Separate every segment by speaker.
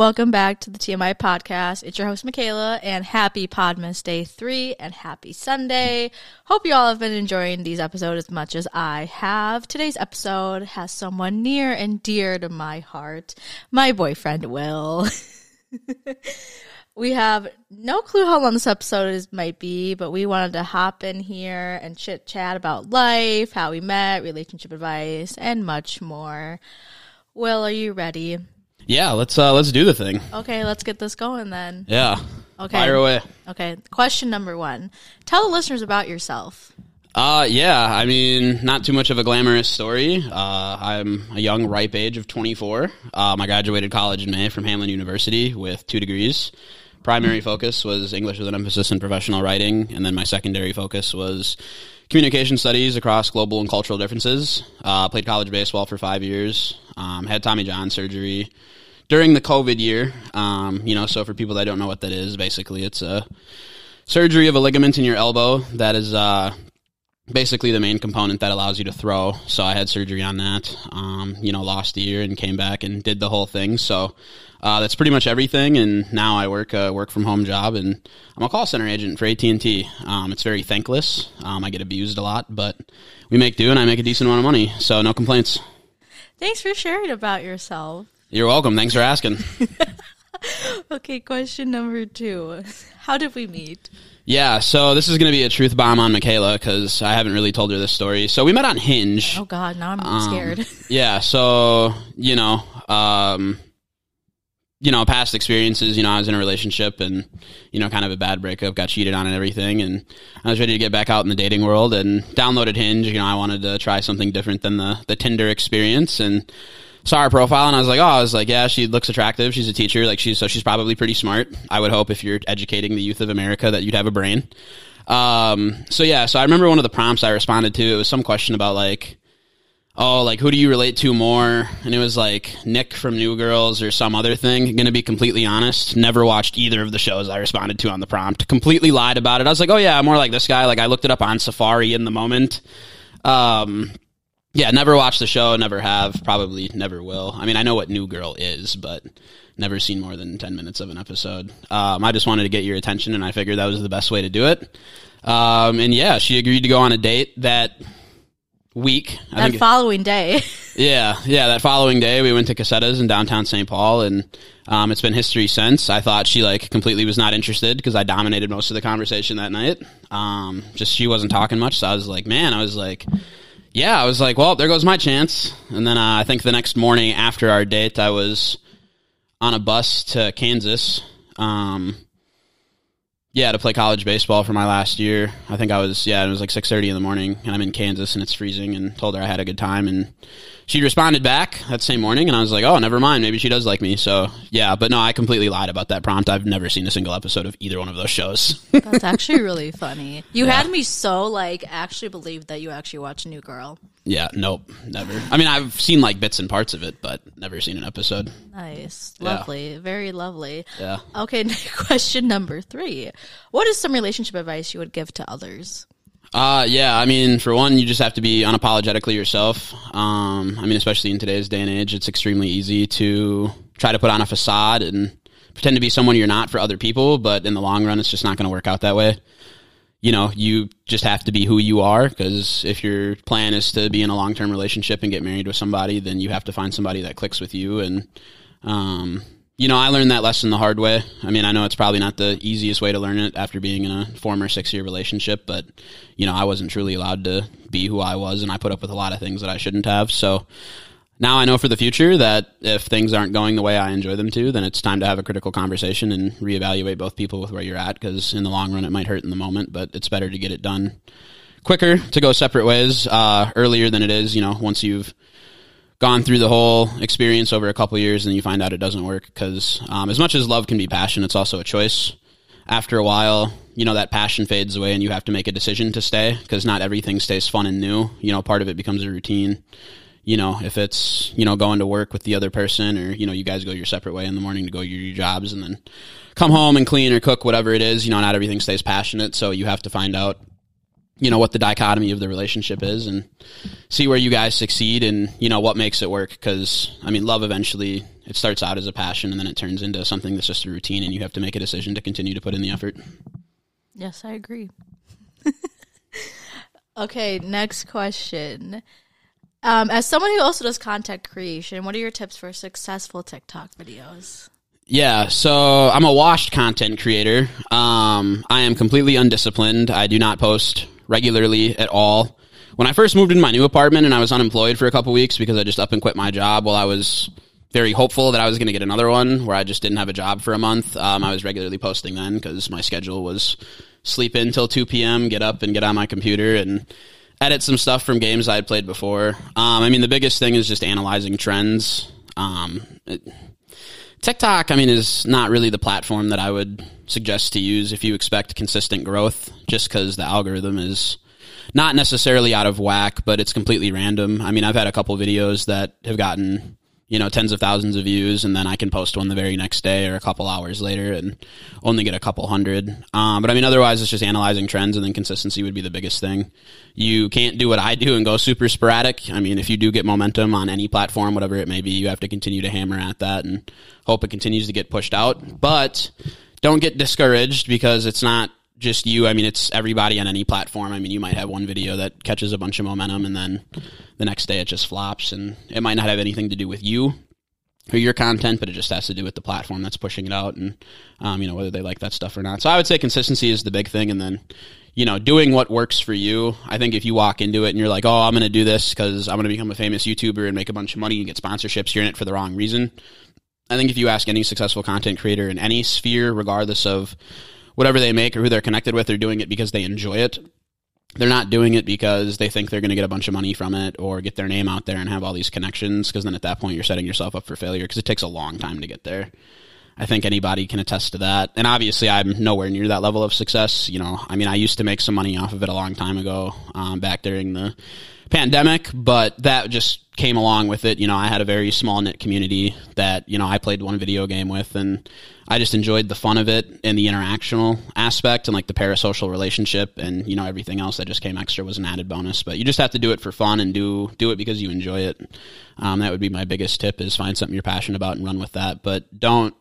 Speaker 1: Welcome back to the TMI podcast. It's your host, Michaela, and happy Podmas Day 3 and happy Sunday. Hope you all have been enjoying these episodes as much as I have. Today's episode has someone near and dear to my heart my boyfriend, Will. we have no clue how long this episode is might be, but we wanted to hop in here and chit chat about life, how we met, relationship advice, and much more. Will, are you ready?
Speaker 2: Yeah, let's uh let's do the thing.
Speaker 1: Okay, let's get this going then.
Speaker 2: Yeah.
Speaker 1: Okay.
Speaker 2: Fire away.
Speaker 1: Okay. Question number one. Tell the listeners about yourself.
Speaker 2: Uh yeah, I mean, not too much of a glamorous story. Uh I'm a young ripe age of 24. Um I graduated college in May from Hamline University with 2 degrees. Primary focus was English with an emphasis in professional writing, and then my secondary focus was communication studies across global and cultural differences. Uh, played college baseball for five years. Um, had Tommy John surgery during the COVID year. Um, you know, so for people that don't know what that is, basically it's a surgery of a ligament in your elbow that is uh, basically the main component that allows you to throw. So I had surgery on that. Um, you know, lost a year and came back and did the whole thing. So uh, that's pretty much everything. And now I work a work from home job, and I'm a call center agent for AT and T. Um, it's very thankless. Um, I get abused a lot, but we make do, and I make a decent amount of money. So no complaints.
Speaker 1: Thanks for sharing about yourself.
Speaker 2: You're welcome. Thanks for asking.
Speaker 1: Okay, question number two. How did we meet?
Speaker 2: Yeah, so this is going to be a truth bomb on Michaela because I haven't really told her this story. So we met on Hinge.
Speaker 1: Oh God, now I'm
Speaker 2: Um,
Speaker 1: scared.
Speaker 2: Yeah, so you know, um, you know, past experiences. You know, I was in a relationship and you know, kind of a bad breakup, got cheated on and everything, and I was ready to get back out in the dating world and downloaded Hinge. You know, I wanted to try something different than the the Tinder experience and saw her profile and I was like, oh, I was like, yeah, she looks attractive. She's a teacher, like she's so she's probably pretty smart. I would hope if you're educating the youth of America that you'd have a brain. Um, so yeah, so I remember one of the prompts I responded to. It was some question about like, oh, like who do you relate to more? And it was like Nick from New Girls or some other thing. Going to be completely honest, never watched either of the shows I responded to on the prompt. Completely lied about it. I was like, oh yeah, I'm more like this guy. Like I looked it up on Safari in the moment. Um, yeah, never watched the show, never have, probably never will. I mean, I know what New Girl is, but never seen more than 10 minutes of an episode. Um, I just wanted to get your attention, and I figured that was the best way to do it. Um, and yeah, she agreed to go on a date that week. I
Speaker 1: that
Speaker 2: think,
Speaker 1: following day.
Speaker 2: yeah, yeah, that following day we went to Casetas in downtown St. Paul, and um, it's been history since. I thought she like completely was not interested because I dominated most of the conversation that night. Um, just she wasn't talking much, so I was like, man, I was like, yeah, I was like, well, there goes my chance. And then uh, I think the next morning after our date, I was on a bus to Kansas. Um, yeah, to play college baseball for my last year. I think I was yeah, it was like six thirty in the morning, and I'm in Kansas and it's freezing. And told her I had a good time, and she responded back that same morning, and I was like, oh, never mind, maybe she does like me. So yeah, but no, I completely lied about that prompt. I've never seen a single episode of either one of those shows.
Speaker 1: That's actually really funny. You had me so like actually believe that you actually watched New Girl.
Speaker 2: yeah, nope, never. I mean, I've seen like bits and parts of it, but never seen an episode.
Speaker 1: Nice,
Speaker 2: Yeah.
Speaker 1: lovely, very lovely.
Speaker 2: Yeah.
Speaker 1: Okay, question number three. What is some relationship advice you would give to others?
Speaker 2: Uh, yeah. I mean, for one, you just have to be unapologetically yourself. Um, I mean, especially in today's day and age, it's extremely easy to try to put on a facade and pretend to be someone you're not for other people. But in the long run, it's just not going to work out that way. You know, you just have to be who you are because if your plan is to be in a long term relationship and get married with somebody, then you have to find somebody that clicks with you. And, um, you know, I learned that lesson the hard way. I mean, I know it's probably not the easiest way to learn it after being in a former six year relationship, but, you know, I wasn't truly allowed to be who I was, and I put up with a lot of things that I shouldn't have. So now I know for the future that if things aren't going the way I enjoy them to, then it's time to have a critical conversation and reevaluate both people with where you're at, because in the long run, it might hurt in the moment, but it's better to get it done quicker, to go separate ways uh, earlier than it is, you know, once you've gone through the whole experience over a couple years and you find out it doesn't work because um, as much as love can be passion it's also a choice after a while you know that passion fades away and you have to make a decision to stay because not everything stays fun and new you know part of it becomes a routine you know, if it's, you know, going to work with the other person or, you know, you guys go your separate way in the morning to go your, your jobs and then come home and clean or cook, whatever it is, you know, not everything stays passionate. So you have to find out, you know, what the dichotomy of the relationship is and see where you guys succeed and, you know, what makes it work. Cause I mean, love eventually, it starts out as a passion and then it turns into something that's just a routine and you have to make a decision to continue to put in the effort.
Speaker 1: Yes, I agree. okay, next question. Um, as someone who also does content creation, what are your tips for successful TikTok videos?
Speaker 2: Yeah, so I'm a washed content creator. Um, I am completely undisciplined. I do not post regularly at all. When I first moved in my new apartment and I was unemployed for a couple weeks because I just up and quit my job while I was very hopeful that I was going to get another one where I just didn't have a job for a month. Um, I was regularly posting then because my schedule was sleep in till 2 p.m., get up and get on my computer and edit some stuff from games I had played before. Um, I mean, the biggest thing is just analyzing trends. Um, it, TikTok, I mean, is not really the platform that I would suggest to use if you expect consistent growth, just because the algorithm is not necessarily out of whack, but it's completely random. I mean, I've had a couple videos that have gotten you know tens of thousands of views and then i can post one the very next day or a couple hours later and only get a couple hundred. Um, but i mean otherwise it's just analyzing trends and then consistency would be the biggest thing. You can't do what i do and go super sporadic. I mean if you do get momentum on any platform whatever it may be you have to continue to hammer at that and hope it continues to get pushed out. But don't get discouraged because it's not just you. I mean, it's everybody on any platform. I mean, you might have one video that catches a bunch of momentum and then the next day it just flops and it might not have anything to do with you or your content, but it just has to do with the platform that's pushing it out and, um, you know, whether they like that stuff or not. So I would say consistency is the big thing. And then, you know, doing what works for you. I think if you walk into it and you're like, oh, I'm going to do this because I'm going to become a famous YouTuber and make a bunch of money and get sponsorships, you're in it for the wrong reason. I think if you ask any successful content creator in any sphere, regardless of whatever they make or who they're connected with, they're doing it because they enjoy it. They're not doing it because they think they're going to get a bunch of money from it or get their name out there and have all these connections. Because then at that point, you're setting yourself up for failure because it takes a long time to get there. I think anybody can attest to that. And obviously, I'm nowhere near that level of success. You know, I mean, I used to make some money off of it a long time ago, um, back during the pandemic, but that just came along with it. You know, I had a very small knit community that, you know, I played one video game with and I just enjoyed the fun of it and the interactional aspect and like the parasocial relationship and, you know, everything else that just came extra was an added bonus. But you just have to do it for fun and do do it because you enjoy it. Um, that would be my biggest tip is find something you're passionate about and run with that. But don't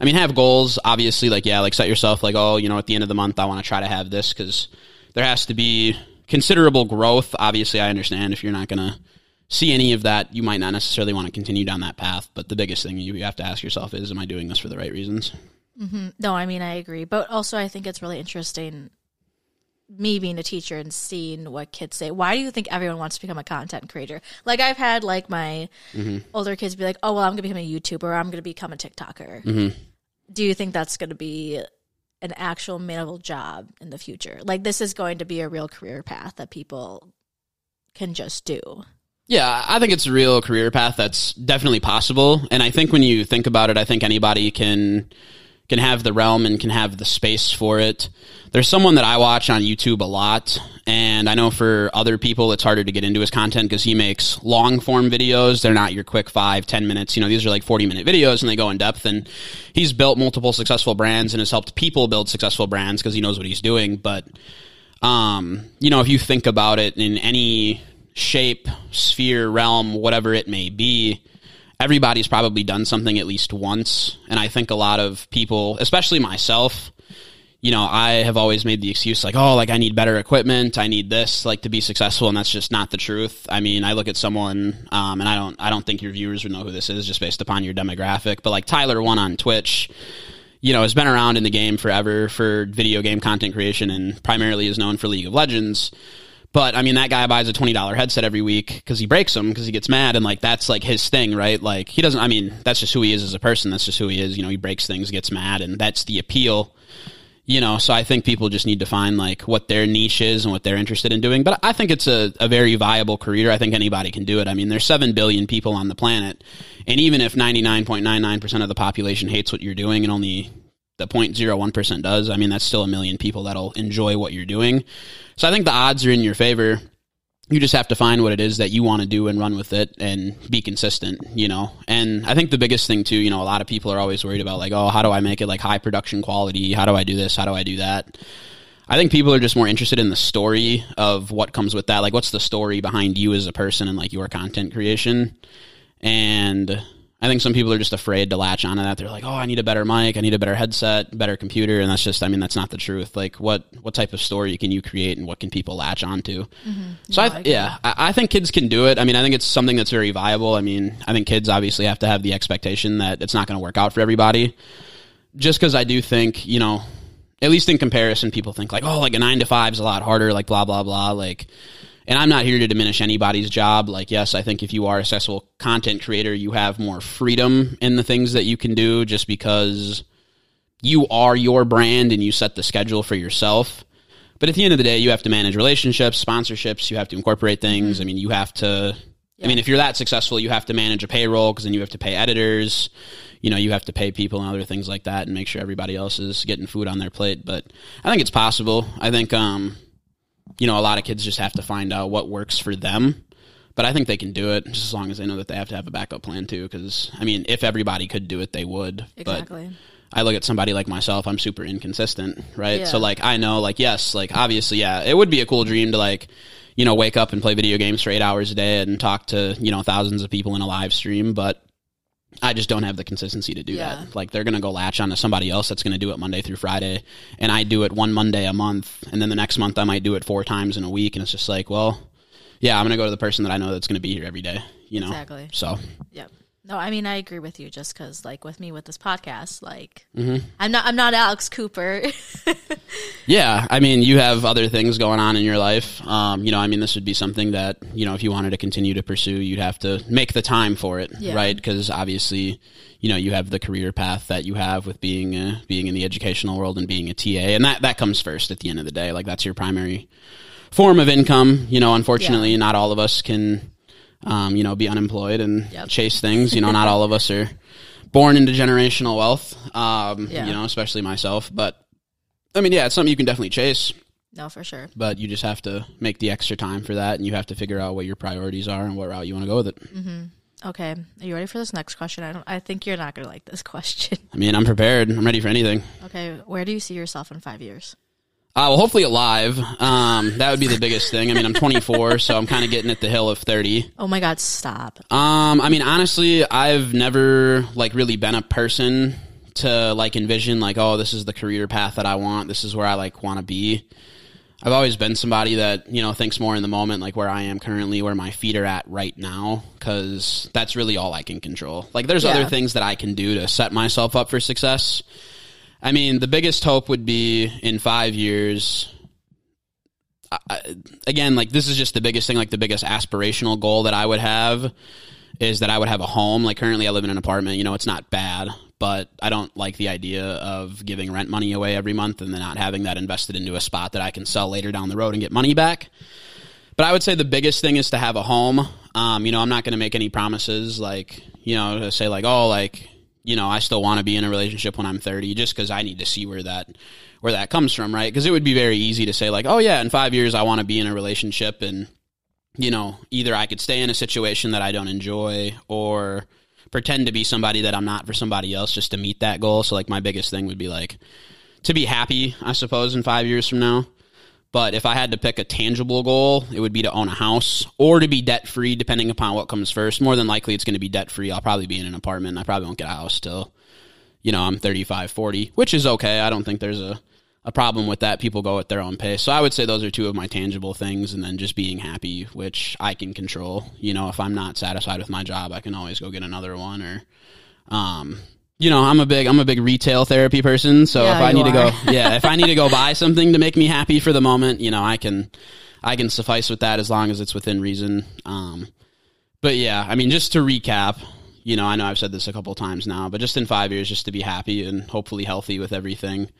Speaker 2: I mean, have goals, obviously, like, yeah, like set yourself like, oh, you know, at the end of the month, I want to try to have this because there has to be considerable growth. Obviously, I understand if you're not going to see any of that, you might not necessarily want to continue down that path. But the biggest thing you have to ask yourself is, am I doing this for the right reasons?
Speaker 1: Mm-hmm. No, I mean, I agree. But also, I think it's really interesting me being a teacher and seeing what kids say. Why do you think everyone wants to become a content creator? Like I've had like my mm-hmm. older kids be like, "Oh, well, I'm going to become a YouTuber. I'm going to become a TikToker." Mm-hmm. Do you think that's going to be an actual manageable job in the future? Like this is going to be a real career path that people can just do.
Speaker 2: Yeah, I think it's a real career path that's definitely possible. And I think when you think about it, I think anybody can can have the realm and can have the space for it. There's someone that I watch on YouTube a lot, and I know for other people it's harder to get into his content because he makes long form videos. They're not your quick five, ten minutes. You know, these are like 40 minute videos and they go in depth. And he's built multiple successful brands and has helped people build successful brands because he knows what he's doing. But, um, you know, if you think about it in any shape, sphere, realm, whatever it may be, everybody's probably done something at least once. And I think a lot of people, especially myself, you know, I have always made the excuse like, oh, like I need better equipment, I need this, like to be successful, and that's just not the truth. I mean, I look at someone, um, and I don't, I don't think your viewers would know who this is just based upon your demographic, but like Tyler One on Twitch, you know, has been around in the game forever for video game content creation, and primarily is known for League of Legends. But I mean, that guy buys a twenty dollar headset every week because he breaks them because he gets mad, and like that's like his thing, right? Like he doesn't. I mean, that's just who he is as a person. That's just who he is. You know, he breaks things, gets mad, and that's the appeal. You know, so I think people just need to find like what their niche is and what they're interested in doing. But I think it's a, a very viable career. I think anybody can do it. I mean, there's seven billion people on the planet, and even if ninety nine point nine nine percent of the population hates what you're doing, and only the 0.01% does, I mean, that's still a million people that'll enjoy what you're doing. So I think the odds are in your favor. you just have to find what it is that you want to do and run with it and be consistent, you know. And I think the biggest thing too, you know, a lot of people are always worried about like, oh, how do I make it like high production quality? How do I do this? How do I do that? I think people are just more interested in the story of what comes with that. Like, what's the story behind you as a person and like your content creation? And I think some people are just afraid to latch onto that. They're like, "Oh, I need a better mic, I need a better headset, better computer," and that's just, I mean, that's not the truth. Like, what what type of story can you create, and what can people latch onto? Mm-hmm. So, I, I yeah, I, I, think kids can do it. I mean, I think it's something that's very viable. I mean, I think kids obviously have to have the expectation that it's not going to work out for everybody. Just because I do think, you know, at least in comparison, people think like, "Oh, like a nine to five is a lot harder," like blah blah blah, like and I'm not here to diminish anybody's job. Like, yes, I think if you are a successful content creator, you have more freedom in the things that you can do just because you are your brand and you set the schedule for yourself. But at the end of the day, you have to manage relationships, sponsorships, you have to incorporate things. Mm-hmm. I mean, you have to, yeah. I mean, if you're that successful, you have to manage a payroll because then you have to pay editors. You know, you have to pay people and other things like that and make sure everybody else is getting food on their plate. But I think it's possible. I think, um, you know, a lot of kids just have to find out what works for them. But I think they can do it just as long as they know that they have to have a backup plan too. Because I mean, if everybody could do it, they would. Exactly. But I look at somebody like myself. I'm super inconsistent, right? Yeah. So like, I know, like, yes, like obviously, yeah, it would be a cool dream to like, you know, wake up and play video games for eight hours a day and talk to you know thousands of people in a live stream. But I just don't have the consistency to do yeah. that. Like they're going to go latch on to somebody else that's going to do it Monday through Friday, and I do it one Monday a month, and then the next month I might do it four times in a week, and it's just like, well, yeah, I'm going to go to the person that I know that's going to be here every day. You know,
Speaker 1: exactly.
Speaker 2: So,
Speaker 1: yep. No, I mean I agree with you. Just because, like, with me with this podcast, like, mm-hmm. I'm not I'm not Alex Cooper.
Speaker 2: yeah, I mean you have other things going on in your life. Um, you know, I mean this would be something that you know if you wanted to continue to pursue, you'd have to make the time for it, yeah. right? Because obviously, you know, you have the career path that you have with being uh, being in the educational world and being a TA, and that that comes first at the end of the day. Like that's your primary form of income. You know, unfortunately, yeah. not all of us can um, you know, be unemployed and yep. chase things. You know, not all of us are born into generational wealth. Um, yeah. you know, especially myself. But I mean, yeah, it's something you can definitely chase.
Speaker 1: No, for sure.
Speaker 2: But you just have to make the extra time for that, and you have to figure out what your priorities are and what route you want to go with it.
Speaker 1: Mm-hmm. Okay, are you ready for this next question? I don't. I think you're not gonna like this question.
Speaker 2: I mean, I'm prepared. I'm ready for anything.
Speaker 1: Okay, where do you see yourself in five years?
Speaker 2: Uh, well, hopefully alive. Um, that would be the biggest thing. I mean, I'm 24, so I'm kind of getting at the hill of 30.
Speaker 1: Oh my God, stop.
Speaker 2: Um, I mean, honestly, I've never like really been a person to like envision like, oh, this is the career path that I want. This is where I like want to be. I've always been somebody that you know thinks more in the moment, like where I am currently, where my feet are at right now, because that's really all I can control. Like, there's yeah. other things that I can do to set myself up for success I mean, the biggest hope would be in five years. I, again, like this is just the biggest thing, like the biggest aspirational goal that I would have is that I would have a home. Like currently, I live in an apartment. You know, it's not bad, but I don't like the idea of giving rent money away every month and then not having that invested into a spot that I can sell later down the road and get money back. But I would say the biggest thing is to have a home. Um, you know, I'm not going to make any promises like, you know, to say like, oh, like you know, I still want to be in a relationship when I'm 30 just because I need to see where that where that comes from, right? Because it would be very easy to say like, oh yeah, in five years I want to be in a relationship, and you know, either I could stay in a situation that I don't enjoy or pretend to be somebody that I'm not for somebody else just to meet that goal. So like my biggest thing would be like to be happy, I suppose, in five years from now. But if I had to pick a tangible goal, it would be to own a house or to be debt free, depending upon what comes first. More than likely, it's going to be debt free. I'll probably be in an apartment. I probably won't get a house till, you know, I'm 35, 40, which is okay. I don't think there's a, a problem with that. People go at their own pace. So I would say those are two of my tangible things. And then just being happy, which I can control. You know, if I'm not satisfied with my job, I can always go get another one or, um, you know, I'm a big I'm a big retail therapy person, so yeah, if I need are. to go yeah, if I need to go buy something to make me happy for the moment, you know, I can I can suffice with that as long as it's within reason. Um, but yeah, I mean, just to recap, you know, I know I've said this a couple times now, but just in five years, just to be happy and hopefully healthy with everything.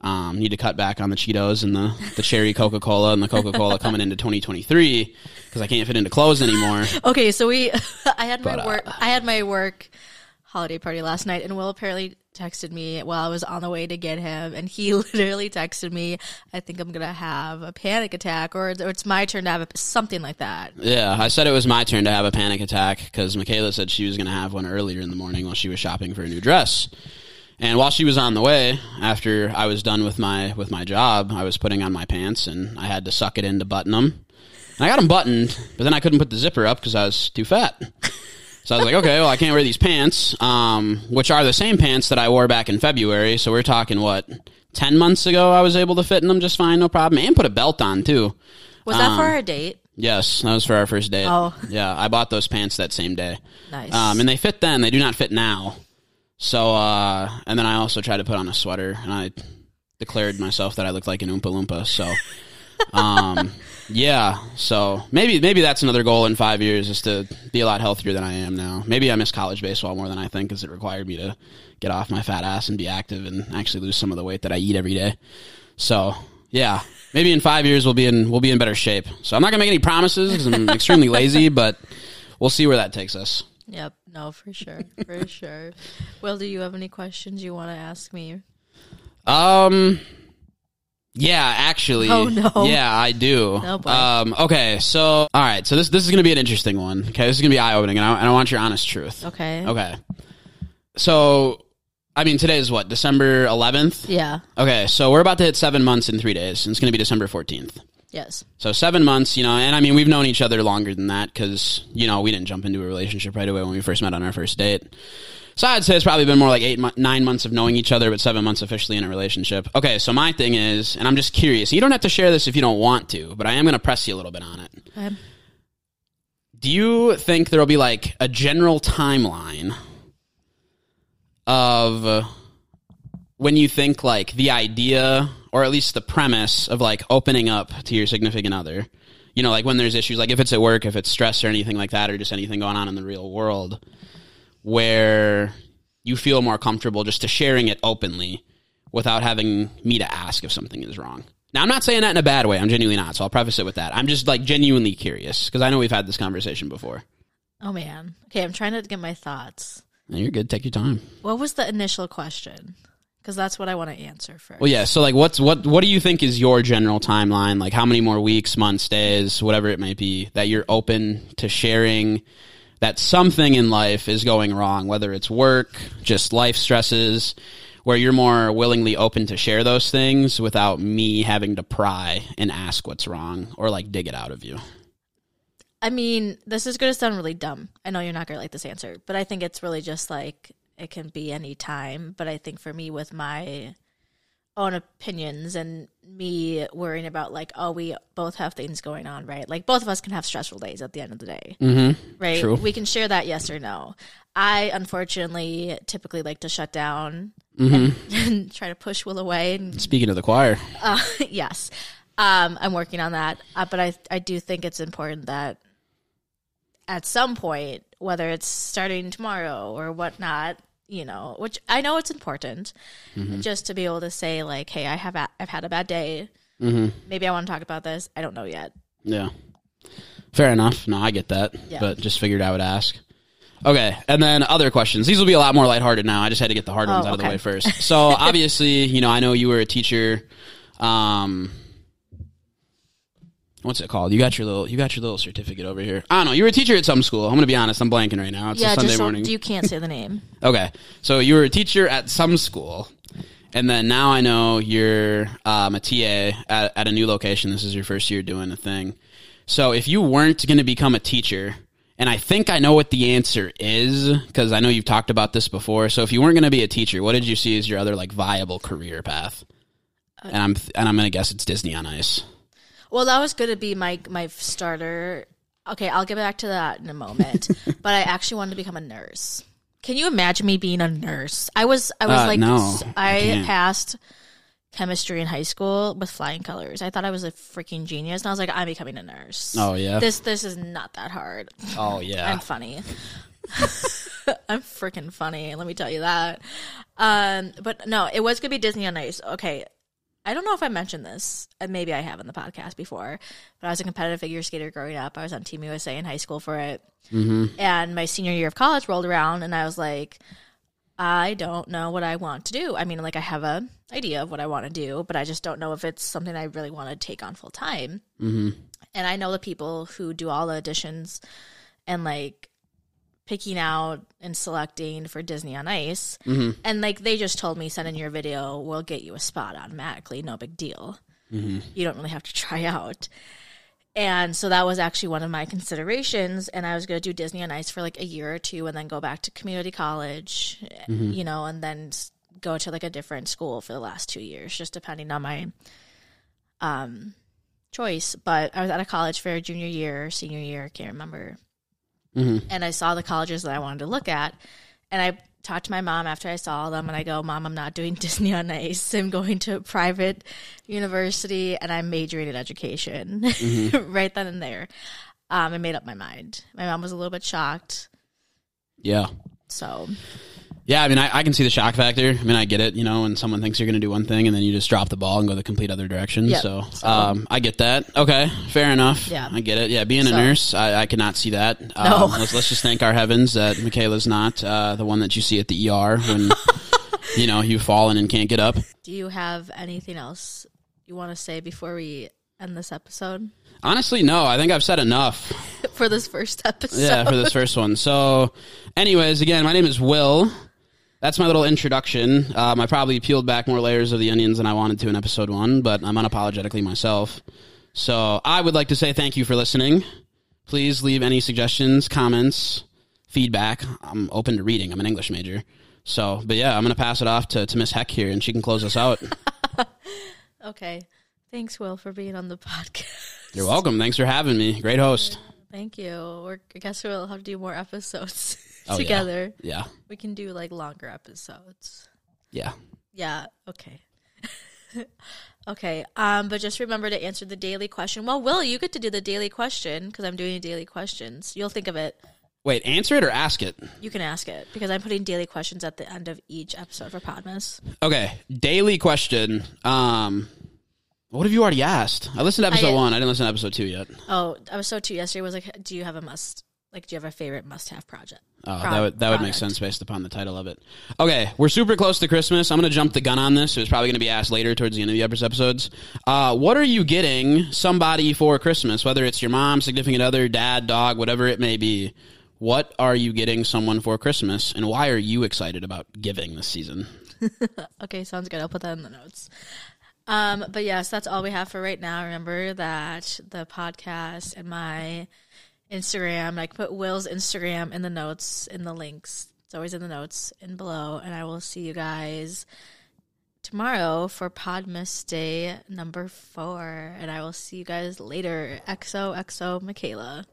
Speaker 2: Um, need to cut back on the Cheetos and the, the cherry Coca Cola and the Coca Cola coming into 2023 because I can't fit into clothes anymore.
Speaker 1: Okay, so we, I had my but, work, uh, I had my work holiday party last night, and Will apparently texted me while I was on the way to get him, and he literally texted me, "I think I'm gonna have a panic attack, or it's- my turn to have a, something like that."
Speaker 2: Yeah, I said it was my turn to have a panic attack because Michaela said she was to have one earlier in the morning while she was shopping for a new dress. And while she was on the way, after I was done with my with my job, I was putting on my pants and I had to suck it in to button them. And I got them buttoned, but then I couldn't put the zipper up because I was too fat. So I was like, okay, well, I can't wear these pants, um, which are the same pants that I wore back in February. So we're talking what ten months ago. I was able to fit in them just fine, no problem, and put a belt on too.
Speaker 1: Was that
Speaker 2: Um,
Speaker 1: for our date?
Speaker 2: Yes, that was for our first date.
Speaker 1: Oh.
Speaker 2: yeah, I bought those pants that same day.
Speaker 1: Nice.
Speaker 2: Um, and they fit then. They do not fit now. So, uh, and then I also tried to put on a sweater, and I declared myself that I looked like an Oompa Loompa. So, um, yeah. So maybe maybe that's another goal in five years is to be a lot healthier than I am now. Maybe I miss college baseball more than I think because it required me to get off my fat ass and be active and actually lose some of the weight that I eat every day. So, yeah. Maybe in five years we'll be in we'll be in better shape. So I'm not gonna make any promises because I'm extremely lazy, but we'll see where that takes us.
Speaker 1: Yep. No, for sure. For sure. Will, do you have any questions you want to ask me?
Speaker 2: Um. Yeah, actually.
Speaker 1: Oh, no.
Speaker 2: Yeah, I do.
Speaker 1: Oh, boy.
Speaker 2: Um. Okay. So, all right. So this this is gonna be an interesting one. Okay, this is gonna be eye opening, and I, and I want your honest truth.
Speaker 1: Okay.
Speaker 2: Okay. So, I mean, today is what December 11th.
Speaker 1: Yeah.
Speaker 2: Okay, so we're about to hit seven months in three days, and it's gonna be December 14th.
Speaker 1: Yes.
Speaker 2: So seven months, you know, and I mean we've known each other longer than that because you know we didn't jump into a relationship right away when we first met on our first date. So I'd say it's probably been more like eight, nine months of knowing each other, but seven months officially in a relationship. Okay, so my thing is, and I'm just curious. You don't have to share this if you don't want to, but I am going to press you a little bit on it.
Speaker 1: Okay.
Speaker 2: Do you think there will be like a general timeline of when you think like the idea or at least the premise of like opening up to your significant other? You know, like when there's issues, like if it's at work, if it's stress or anything like that, or just anything going on in the real world, where you feel more comfortable just to sharing it openly without having me to ask if something is wrong. Now, I'm not saying that in a bad way. I'm genuinely not. So I'll preface it with that. I'm just like genuinely curious because I know we've had this conversation before.
Speaker 1: Oh man. Okay, I'm trying to get my thoughts.
Speaker 2: No, You're good. Take your time.
Speaker 1: What was the initial question? Because that's what I want to answer first.
Speaker 2: Well, yeah. So, like, what's what? What do you think is your general timeline? Like, how many more weeks, months, days, whatever it may be, that you're open to sharing that something in life is going wrong, whether it's work, just life stresses, where you're more willingly open to share those things without me having to pry and ask what's wrong or like dig it out of you.
Speaker 1: I mean, this is going to sound really dumb. I know you're not going to like this answer, but I think it's really just like it can be any time. But I think for me, with my own opinions and me worrying about like, oh, we both have things going on, right? Like both of us can have stressful days at the end of the day,
Speaker 2: Mm-hmm.
Speaker 1: right?
Speaker 2: True.
Speaker 1: We can share that, yes or no. I unfortunately typically like to shut down
Speaker 2: Mm-hmm.
Speaker 1: and try to push Will away and
Speaker 2: Speaking of the choir,
Speaker 1: uh, yes, um, I'm working on that. Uh, but I I do think it's important that at some point, whether it's starting tomorrow or whatnot, you know, which I know it's important, just to be able to say like, hey, I have a- I've had a bad day.
Speaker 2: mm-hmm.
Speaker 1: Maybe I want to talk about this. I don't know yet.
Speaker 2: Yeah. Fair enough. No, I get that.
Speaker 1: Yeah.
Speaker 2: But just figured I would ask. Okay. And then other questions. These will be a lot more lighthearted now. I just had to get the hard ones
Speaker 1: Oh,
Speaker 2: out of the way first. So obviously, you know, I know you were a teacher. Um, what's it called? You got your little, you got your little certificate over here. I don't know. You were a teacher at some school. I'm going to be honest. I'm blanking right now. It's
Speaker 1: yeah,
Speaker 2: a Sunday
Speaker 1: just
Speaker 2: morning.
Speaker 1: you can't say the name.
Speaker 2: Okay. So you were a teacher at some school. And then now I know you're um, a TA at, at a new location. This is your first year doing a thing. So if you weren't going to become a teacher, and I think I know what the answer is because I know you've talked about this before. So if you weren't going to be a teacher, what did you see as your other like viable career path? And I'm and I'm going to guess it's Disney on Ice.
Speaker 1: Well, that was going to be my my starter. Okay, I'll get back to that in a moment. but I actually wanted to become a nurse. Can you imagine me being a nurse? I was I was
Speaker 2: Uh,
Speaker 1: like
Speaker 2: no, I
Speaker 1: I passed chemistry in high school with flying colors. I thought I was a freaking genius, and I was like, I'm becoming a nurse.
Speaker 2: Oh yeah.
Speaker 1: This this is not that hard.
Speaker 2: oh yeah.
Speaker 1: I'm funny. I'm freaking funny. Let me tell you that. Um, but no, it was gonna be Disney on Ice. Okay, I don't know if I mentioned this. Uh, Maybe I have in the podcast before. But I was a competitive figure skater growing up. I was on Team USA in high school for it.
Speaker 2: mm-hmm.
Speaker 1: And my senior year of college rolled around, and I was like, I don't know what I want to do. I mean, like I have a idea of what I want to do, but I just don't know if it's something I really want to take on full time.
Speaker 2: Mm-hmm.
Speaker 1: And I know the people who do all the auditions and like picking out and selecting for Disney on Ice.
Speaker 2: Mm-hmm.
Speaker 1: And like they just told me, send in your video, we'll get you a spot automatically. No big deal.
Speaker 2: Mm-hmm.
Speaker 1: You don't really have to try out. And so that was actually one of my considerations. And I was going to do Disney on Ice for like a year or two and then go back to community college,
Speaker 2: Mm-hmm.
Speaker 1: you know, and then go to like a different school for the last two years, just depending on my um, choice. But I was at a college fair junior year, senior year, can't remember.
Speaker 2: Mm-hmm.
Speaker 1: And I saw the colleges that I wanted to look at. And I talked to my mom after I saw them and I go, Mom, I'm not doing Disney on Ice. I'm going to a private university and I'm majoring in education right then and there. Um, I made up my mind. My mom was a little bit shocked.
Speaker 2: Yeah.
Speaker 1: So
Speaker 2: Yeah, I mean, I, I can see the shock factor. I mean, I get it. You know, when someone thinks you're going to do one thing and then you just drop the ball and go the complete other direction.
Speaker 1: Yep.
Speaker 2: So,
Speaker 1: So-
Speaker 2: um, I get that. Okay, fair enough.
Speaker 1: Yeah.
Speaker 2: I get it. Yeah, being a nurse, I, I cannot see that. Um,
Speaker 1: No.
Speaker 2: let's, let's just thank our heavens that Michaela's not uh, the one that you see at the ER when you know you've fallen and can't get up.
Speaker 1: do you have anything else you want to say before we end this episode?
Speaker 2: Honestly, no. I think I've said enough.
Speaker 1: For this first episode.
Speaker 2: Yeah, for this first one. So, anyways, again, my name is Will. That's my little introduction. Um, I probably peeled back more layers of the onions than I wanted to in episode one, but I'm unapologetically myself. So, I would like to say thank you for listening. Please leave any suggestions, comments, feedback. I'm open to reading. I'm an English major. So, but yeah, I'm going to pass it off to, to Miss Heuck here, and she can close us out.
Speaker 1: Okay. Thanks, Will, for being on the podcast.
Speaker 2: You're welcome. Thanks for having me. Great host.
Speaker 1: Thank you. We're, I guess we'll have to do more episodes
Speaker 2: Oh, yeah.
Speaker 1: together.
Speaker 2: Yeah.
Speaker 1: We can do like longer episodes.
Speaker 2: Yeah.
Speaker 1: Yeah. Okay. okay. Um, but just remember to answer the daily question. Well, Will, you get to do the daily question because I'm doing daily questions. You'll think of it.
Speaker 2: Wait, answer it or ask it?
Speaker 1: You can ask it because I'm putting daily questions at the end of each episode for Podmas.
Speaker 2: Okay, daily question. Um, what have you already asked? I listened to episode
Speaker 1: I-
Speaker 2: one. I didn't listen to episode two yet.
Speaker 1: Oh, episode two yesterday was like, do you have a must? Like, do you have a favorite must-have project?
Speaker 2: Oh,
Speaker 1: Pro-
Speaker 2: that would that would make sense based upon the title of it. Okay, we're super close to Christmas. I'm going to jump the gun on this. It was probably going to be asked later towards the end of the episodes. Uh, what are you getting somebody for Christmas? Whether it's your mom, significant other, dad, dog, whatever it may be. What are you getting someone for Christmas, and why are you excited about giving this season?
Speaker 1: Okay, sounds good. I'll put that in the notes. Um, but yes, that's all we have for right now. Remember that the podcast and my Instagram, I can put Will's Instagram in the notes, in the links. It's always in the notes and below. And I will see you guys tomorrow for Podmas Day number four. And I will see you guys later. XOXO Michaela.